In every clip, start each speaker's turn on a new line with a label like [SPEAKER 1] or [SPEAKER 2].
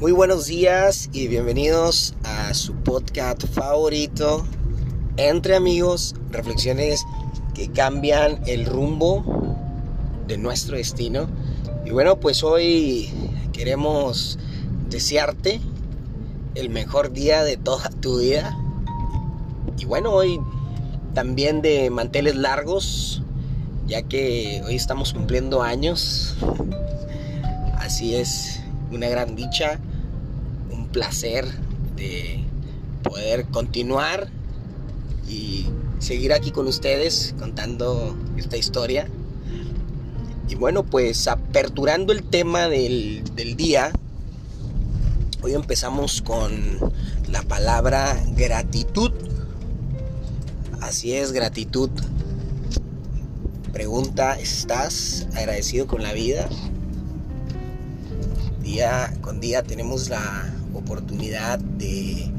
[SPEAKER 1] Muy buenos días y bienvenidos a su podcast favorito, Entre Amigos, reflexiones que cambian el rumbo de nuestro destino. Y bueno, pues hoy queremos desearte el mejor día de toda tu vida. Y bueno, hoy también de manteles largos, ya que hoy estamos cumpliendo años. Así es, una gran dicha placer de poder continuar y seguir aquí con ustedes contando esta historia. Y bueno, pues aperturando el tema del, del día, hoy empezamos con la palabra gratitud. Así es, gratitud. Pregunta, ¿estás agradecido con la vida? Día con día tenemos la oportunidad de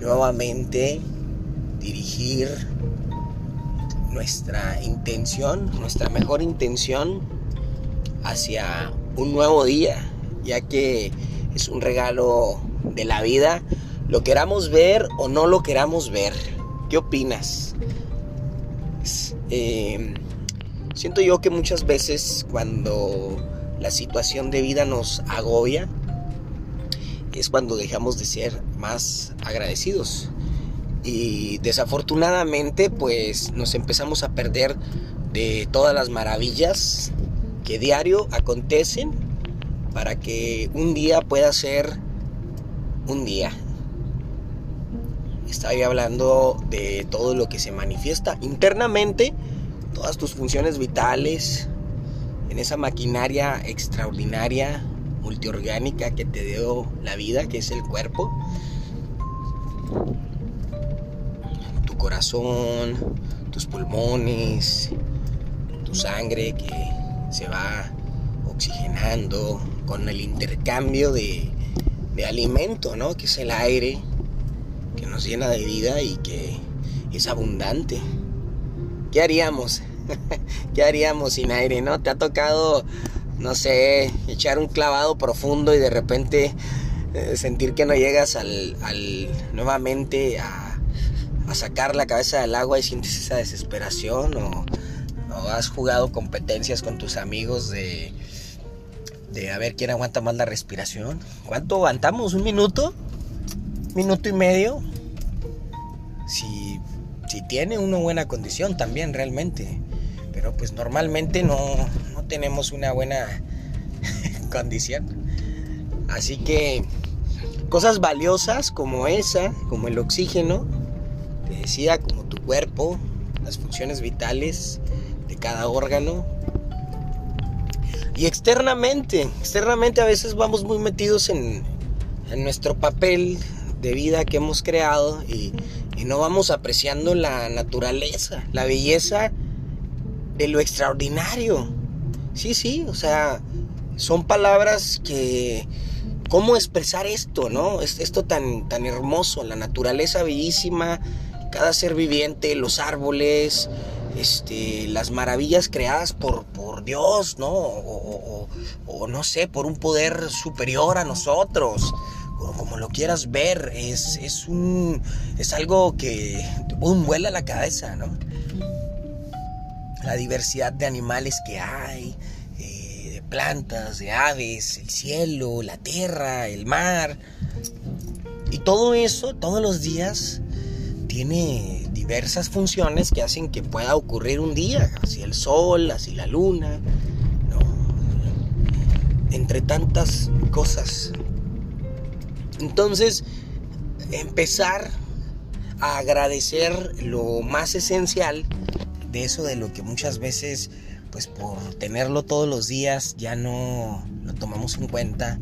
[SPEAKER 1] nuevamente dirigir nuestra intención, nuestra mejor intención hacia un nuevo día, ya que es un regalo de la vida, lo queramos ver o no lo queramos ver. ¿Qué opinas? Eh, siento yo que muchas veces cuando la situación de vida nos agobia, es cuando dejamos de ser más agradecidos. Y desafortunadamente pues nos empezamos a perder de todas las maravillas que diario acontecen para que un día pueda ser un día. Estaba hablando de todo lo que se manifiesta internamente, todas tus funciones vitales, en esa maquinaria extraordinaria multiorgánica que te dio la vida, que es el cuerpo. Tu corazón, tus pulmones, tu sangre que se va oxigenando con el intercambio de, de alimento, ¿no? Que es el aire que nos llena de vida y que es abundante. ¿Qué haríamos? ¿Qué haríamos sin aire, no? ¿Te ha tocado no sé, echar un clavado profundo y de repente eh, sentir que no llegas al, nuevamente a, sacar la cabeza del agua y sientes esa desesperación o, has jugado competencias con tus amigos de, de a ver quién aguanta más la respiración. ¿Cuánto aguantamos? ¿Un minuto? ¿Minuto y medio? Si, si tiene una buena condición también realmente. Pero pues normalmente no, tenemos una buena condición. Así que cosas valiosas como esa, como el oxígeno, te decía, como tu cuerpo, las funciones vitales de cada órgano. Y externamente, externamente a veces vamos muy metidos en, nuestro papel de vida que hemos creado y no vamos apreciando la naturaleza, la belleza de lo extraordinario Sí, sí, o sea, son palabras que... ¿Cómo expresar esto, no? Esto tan, tan hermoso, la naturaleza bellísima, cada ser viviente, los árboles, este, las maravillas creadas por, por Dios, ¿no? O, no sé, por un poder superior a nosotros, o como lo quieras ver, es, es, un, es algo que un vuela la cabeza, ¿no? la diversidad de animales que hay, plantas, de aves, el cielo, la tierra, el mar. Y todo eso, todos los días, tiene diversas funciones que hacen que pueda ocurrir un día, así el sol, así la luna, entre tantas cosas. Entonces, empezar a agradecer lo más esencial de eso de lo que muchas veces, pues por tenerlo todos los días, ya no lo tomamos en cuenta.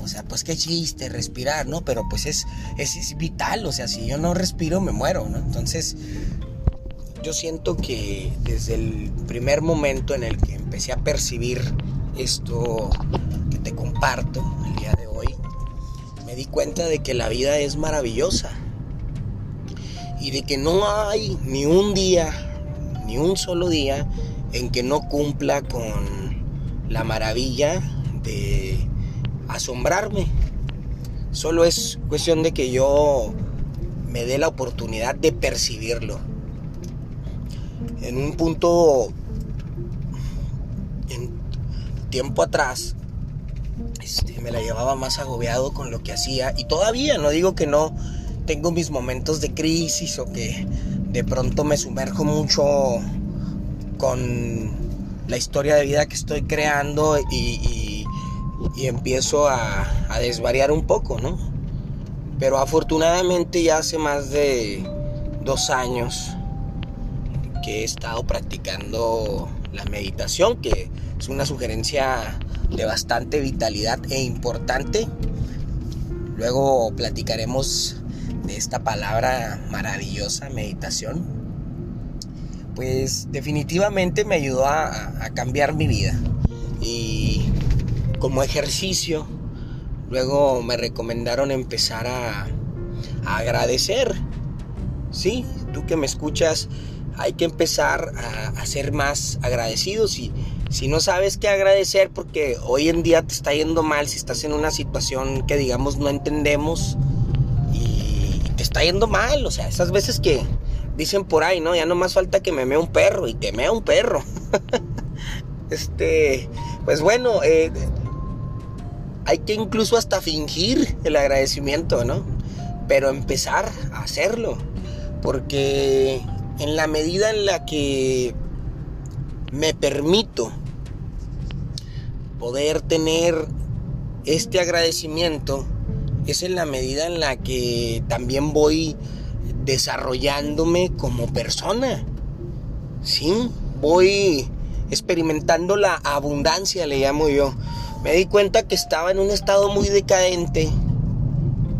[SPEAKER 1] O sea, pues qué chiste, respirar, ¿no? Pero pues es, es, vital, o sea, si yo no respiro me muero, ¿no? Entonces, yo siento que desde el primer momento en el que empecé a percibir esto que te comparto el día de hoy, me di cuenta de que la vida es maravillosa y de que no hay ni un día ni un solo día en que no cumpla con la maravilla de asombrarme. Solo es cuestión de que yo me dé la oportunidad de percibirlo. En un punto, en tiempo atrás, este, me la llevaba más agobiado con lo que hacía y todavía no digo que no tengo mis momentos de crisis o que de pronto me sumerjo mucho con la historia de vida que estoy creando y, empiezo a, a, desvariar un poco, ¿no? Pero afortunadamente ya hace más de dos años que he estado practicando la meditación, que es una sugerencia de bastante vitalidad e importante. Luego platicaremos de esta palabra maravillosa, meditación. Pues definitivamente me ayudó a, cambiar mi vida. Y como ejercicio, luego me recomendaron empezar a, agradecer. Sí, tú que me escuchas, hay que empezar a, a ser más agradecidos y si no sabes qué agradecer porque hoy en día te está yendo mal, si estás en una situación que digamos no entendemos y te está yendo mal, o sea, esas veces que dicen por ahí, ¿no? Ya no más falta que me mea un perro y te mea un perro. este, pues bueno, eh, hay que incluso hasta fingir el agradecimiento, ¿no? Pero empezar a hacerlo, porque en la medida en la que me permito poder tener este agradecimiento es en la medida en la que también voy desarrollándome como persona. Sí, voy experimentando la abundancia, le llamo yo. Me di cuenta que estaba en un estado muy decadente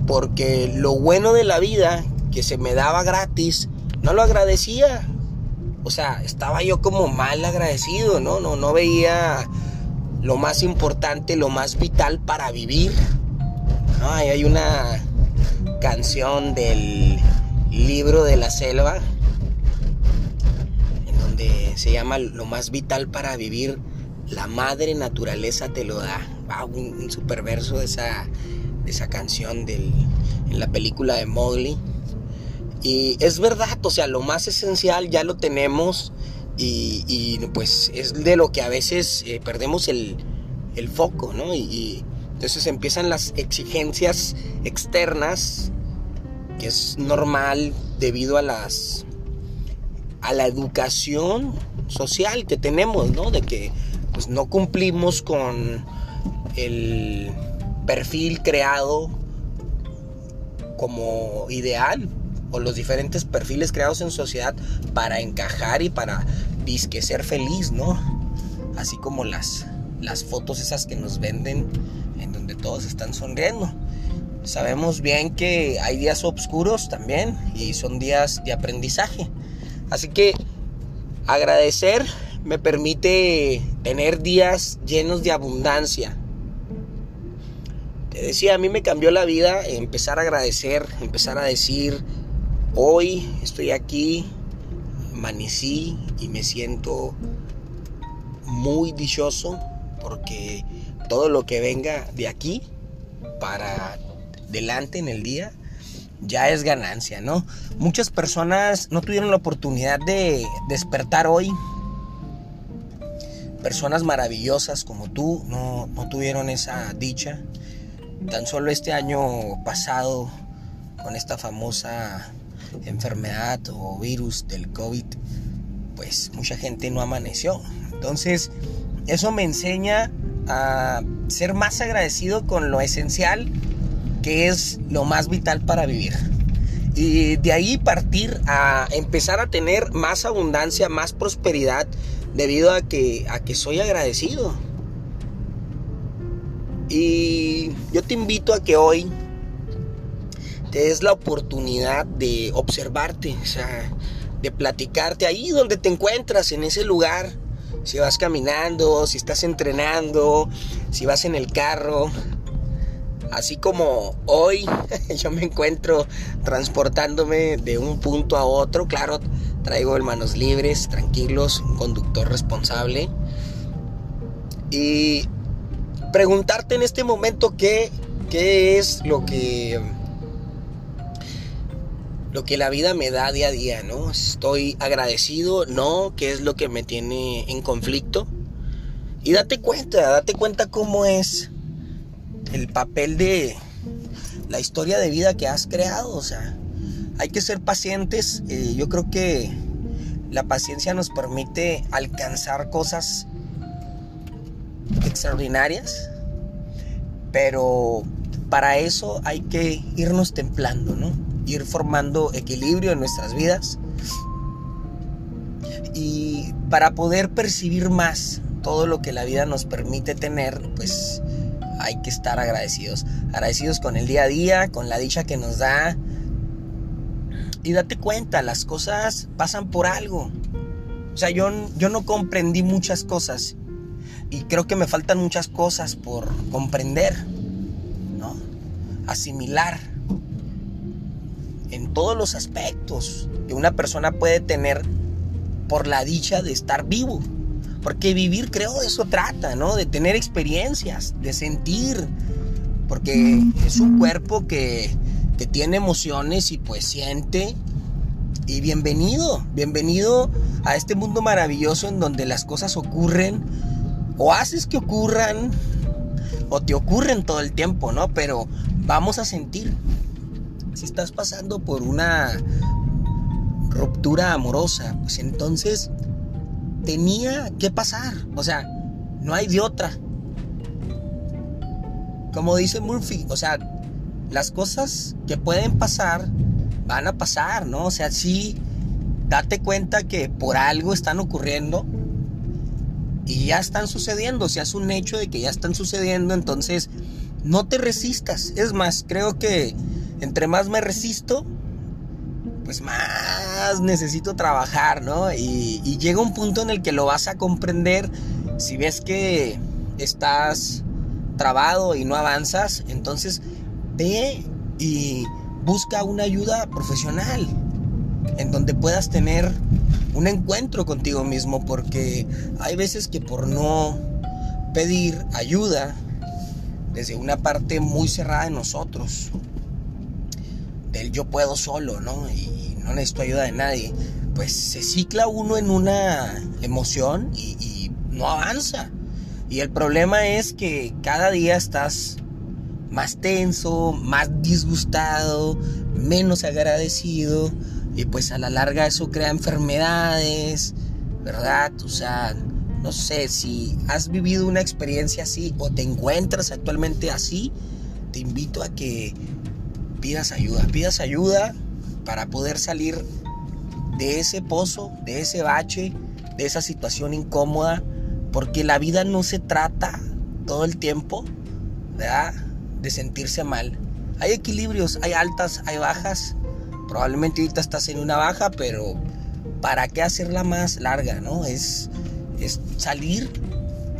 [SPEAKER 1] porque lo bueno de la vida que se me daba gratis, no lo agradecía o sea, estaba yo como mal agradecido, ¿no? No, no veía lo más importante, lo más vital para vivir. hay una canción del libro de la selva en donde se llama Lo más vital para vivir, la madre naturaleza te lo da. un, super verso de esa, de esa canción del, en la película de Mowgli. Y es verdad, o sea, lo más esencial ya lo tenemos y, pues es de lo que a veces eh, perdemos el, foco, ¿no? Y, entonces empiezan las exigencias externas, que es normal debido a las a la educación social que tenemos, ¿no? De que pues no cumplimos con el perfil creado como ideal o los diferentes perfiles creados en sociedad para encajar y para disque ser feliz, ¿no? Así como las, las fotos esas que nos venden en donde todos están sonriendo. Sabemos bien que hay días oscuros también y son días de aprendizaje. Así que agradecer me permite tener días llenos de abundancia. Te decía, a mí me cambió la vida empezar a agradecer, empezar a decir, Hoy estoy aquí, amanecí y me siento muy dichoso porque todo lo que venga de aquí para delante en el día ya es ganancia, ¿no? Muchas personas no tuvieron la oportunidad de despertar hoy. Personas maravillosas como tú no, no tuvieron esa dicha. Tan solo este año pasado, con esta famosa enfermedad o virus del COVID, pues mucha gente no amaneció. Entonces, eso me enseña a ser más agradecido con lo esencial, que es lo más vital para vivir. Y de ahí partir a empezar a tener más abundancia, más prosperidad, debido a que, a que soy agradecido. Y yo te invito a que hoy te es la oportunidad de observarte, o sea, de platicarte ahí donde te encuentras, en ese lugar. Si vas caminando, si estás entrenando, si vas en el carro. Así como hoy yo me encuentro transportándome de un punto a otro, claro, traigo el manos libres, tranquilos, un conductor responsable. Y preguntarte en este momento qué, qué es lo que lo que la vida me da día a día, ¿no? Estoy agradecido, no, qué es lo que me tiene en conflicto. Y date cuenta, date cuenta cómo es el papel de la historia de vida que has creado, o sea, hay que ser pacientes, eh, yo creo que la paciencia nos permite alcanzar cosas extraordinarias, pero para eso hay que irnos templando, ¿no? Ir formando equilibrio en nuestras vidas y para poder percibir más todo lo que la vida nos permite tener, pues hay que estar agradecidos. Agradecidos con el día a día, con la dicha que nos da. Y date cuenta, las cosas pasan por algo. O sea, yo, yo no comprendí muchas cosas y creo que me faltan muchas cosas por comprender, ¿no? Asimilar en todos los aspectos que una persona puede tener por la dicha de estar vivo. Porque vivir, creo, de eso trata, ¿no? De tener experiencias, de sentir. Porque es un cuerpo que, que tiene emociones y pues siente. Y bienvenido, bienvenido a este mundo maravilloso en donde las cosas ocurren o haces que ocurran o te ocurren todo el tiempo, ¿no? Pero vamos a sentir. Si estás pasando por una ruptura amorosa, pues entonces tenía que pasar. O sea, no hay de otra. Como dice Murphy, o sea, las cosas que pueden pasar van a pasar, ¿no? O sea, sí, date cuenta que por algo están ocurriendo y ya están sucediendo, o sea, es un hecho de que ya están sucediendo, entonces no te resistas. Es más, creo que entre más me resisto, pues más necesito trabajar, ¿no? Y, llega un punto en el que lo vas a comprender. Si ves que estás trabado y no avanzas, entonces ve y busca una ayuda profesional en donde puedas tener un encuentro contigo mismo, porque hay veces que por no pedir ayuda desde una parte muy cerrada de nosotros, del yo puedo solo, ¿no? Y no necesito ayuda de nadie, pues se cicla uno en una emoción y, y no avanza. Y el problema es que cada día estás más tenso, más disgustado, menos agradecido y pues a la larga eso crea enfermedades, ¿verdad? O sea, no sé, si has vivido una experiencia así o te encuentras actualmente así, te invito a que pidas ayuda, pidas ayuda para poder salir de ese pozo, de ese bache, de esa situación incómoda, porque la vida no se trata todo el tiempo. De sentirse mal. Hay equilibrios, hay altas, hay bajas, Probablemente ahorita estás en una baja, pero ¿para qué hacerla más larga? ¿no? Es, es salir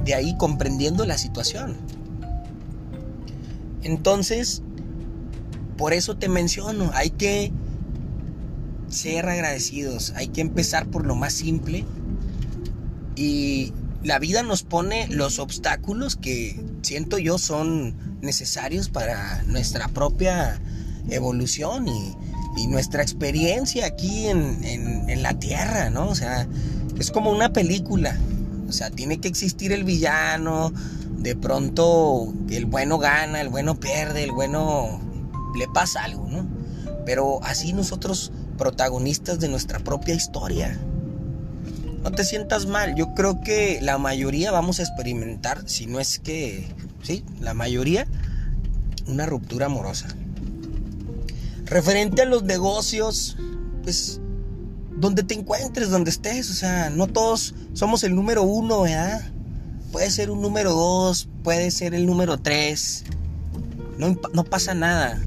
[SPEAKER 1] de ahí comprendiendo la situación. Entonces, por eso te menciono, hay que ser agradecidos, hay que empezar por lo más simple y la vida nos pone los obstáculos que siento yo son necesarios para nuestra propia evolución y, nuestra experiencia aquí en, la tierra, ¿no? O sea, es como una película. O sea, tiene que existir el villano, de pronto el bueno gana, el bueno pierde, el bueno le pasa algo, ¿no? Pero así nosotros protagonistas de nuestra propia historia. No te sientas mal, yo creo que la mayoría vamos a experimentar, si no es que, sí, la mayoría, una ruptura amorosa. Referente a los negocios, pues donde te encuentres, donde estés, o sea, no todos somos el número uno, ¿verdad? Puede ser un número dos, puede ser el número tres, no, no pasa nada.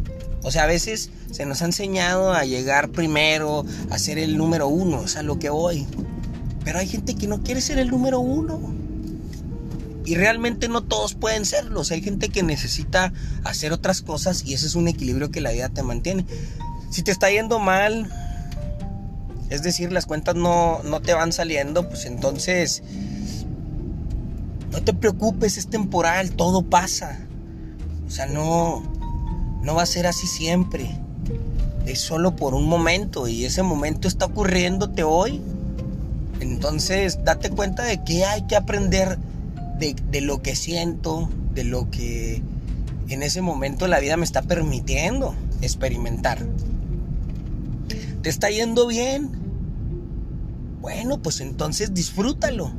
[SPEAKER 1] O sea, a veces se nos ha enseñado a llegar primero, a ser el número uno, o sea, lo que voy. Pero hay gente que no quiere ser el número uno. Y realmente no todos pueden serlos. Hay gente que necesita hacer otras cosas y ese es un equilibrio que la vida te mantiene. Si te está yendo mal, es decir, las cuentas no, no te van saliendo, pues entonces No te preocupes, es temporal, todo pasa. O sea, no, no va a ser así siempre. Es solo por un momento y ese momento está ocurriéndote hoy. Entonces, date cuenta de que hay que aprender de, de lo que siento, de lo que en ese momento la vida me está permitiendo experimentar. ¿Te está yendo bien? Bueno, pues entonces disfrútalo.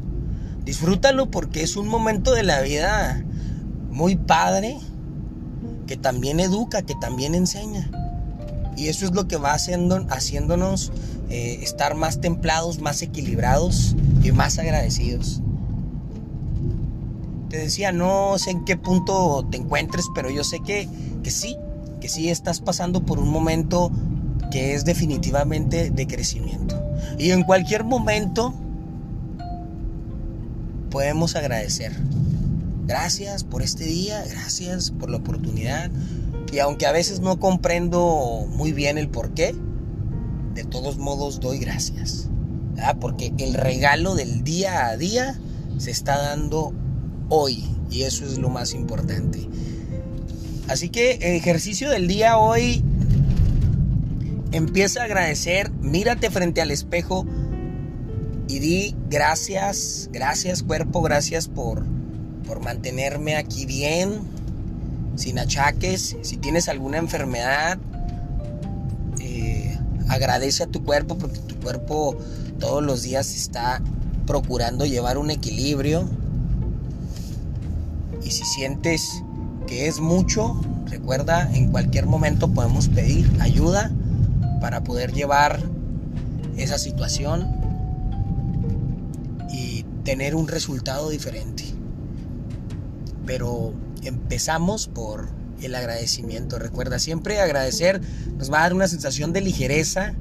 [SPEAKER 1] Disfrútalo porque es un momento de la vida muy padre, que también educa, que también enseña. Y eso es lo que va haciendo, haciéndonos eh, estar más templados, más equilibrados y más agradecidos. Te decía, no sé en qué punto te encuentres, pero yo sé que, que sí, que sí estás pasando por un momento que es definitivamente de crecimiento. Y en cualquier momento podemos agradecer. Gracias por este día, gracias por la oportunidad. Y aunque a veces no comprendo muy bien el por qué, de todos modos doy gracias. Porque el regalo del día a día se está dando hoy y eso es lo más importante. Así que el ejercicio del día hoy empieza a agradecer, mírate frente al espejo y di gracias, gracias cuerpo, gracias por, por mantenerme aquí bien, sin achaques. Si tienes alguna enfermedad, eh, agradece a tu cuerpo porque tu cuerpo todos los días está procurando llevar un equilibrio. Y si sientes que es mucho, recuerda, en cualquier momento podemos pedir ayuda para poder llevar esa situación y tener un resultado diferente. Pero empezamos por el agradecimiento. Recuerda, siempre agradecer nos va a dar una sensación de ligereza,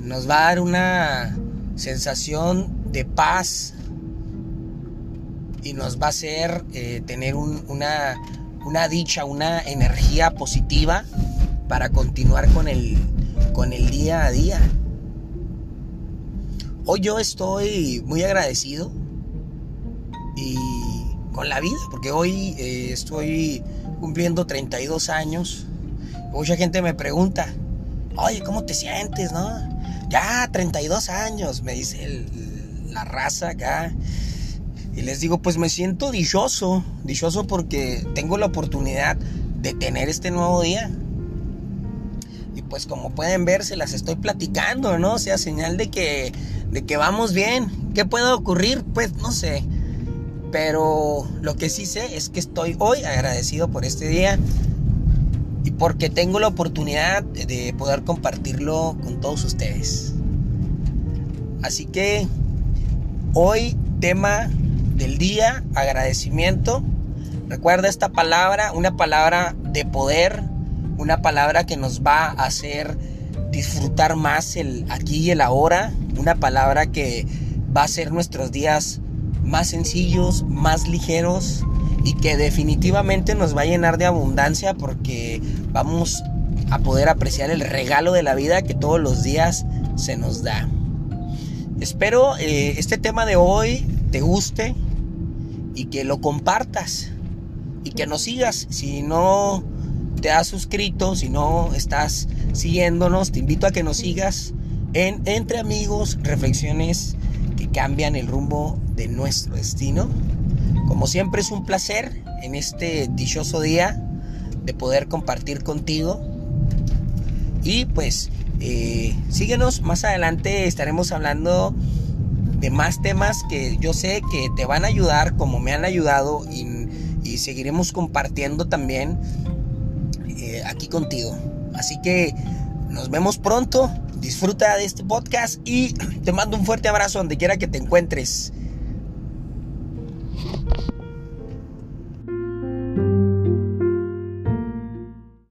[SPEAKER 1] nos va a dar una sensación de paz y nos va a hacer eh, tener una, una dicha, una energía positiva para continuar con el, con el día a día. Hoy yo estoy muy agradecido y con la vida, porque hoy eh, estoy cumpliendo 32 años. Mucha gente me pregunta, oye, ¿cómo te sientes, no? Ya, 32 años, me dice la raza acá. Y les digo, pues me siento dichoso, dichoso porque tengo la oportunidad de tener este nuevo día pues como pueden ver se las estoy platicando, ¿no? O sea, señal de que, de que vamos bien. ¿Qué puede ocurrir? Pues no sé. Pero lo que sí sé es que estoy hoy agradecido por este día y porque tengo la oportunidad de poder compartirlo con todos ustedes. Así que hoy tema del día, agradecimiento. Recuerda esta palabra, una palabra de poder, una palabra que nos va a hacer disfrutar más el aquí y el ahora, una palabra que va a hacer nuestros días más sencillos, más ligeros y que definitivamente nos va a llenar de abundancia porque vamos a poder apreciar el regalo de la vida que todos los días se nos da. Espero eh, este tema de hoy te guste y que lo compartas y que nos sigas. Si no te has suscrito, si no estás siguiéndonos, te invito a que nos sigas en Entre Amigos, reflexiones que cambian el rumbo de nuestro destino. Como siempre es un placer en este dichoso día de poder compartir contigo. Y pues eh, síguenos, más adelante estaremos hablando de más temas que yo sé que te van a ayudar como me han ayudado y, seguiremos compartiendo también eh, aquí contigo. Así que nos vemos pronto. Disfruta de este podcast y te mando un fuerte abrazo donde quiera que te encuentres.